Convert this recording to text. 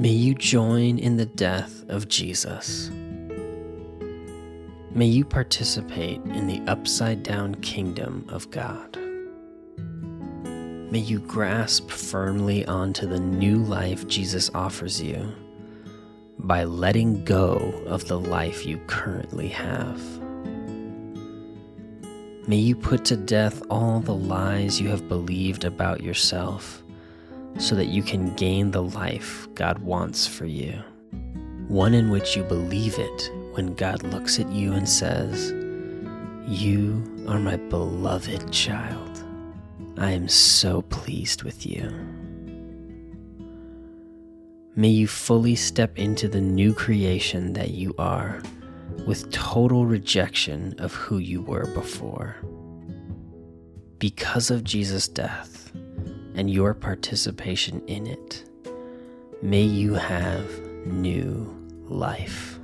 May you join in the death of Jesus. May you participate in the upside down kingdom of God. May you grasp firmly onto the new life Jesus offers you by letting go of the life you currently have. May you put to death all the lies you have believed about yourself so that you can gain the life God wants for you. One in which you believe it when God looks at you and says, You are my beloved child. I am so pleased with you. May you fully step into the new creation that you are with total rejection of who you were before. Because of Jesus' death and your participation in it, may you have new life.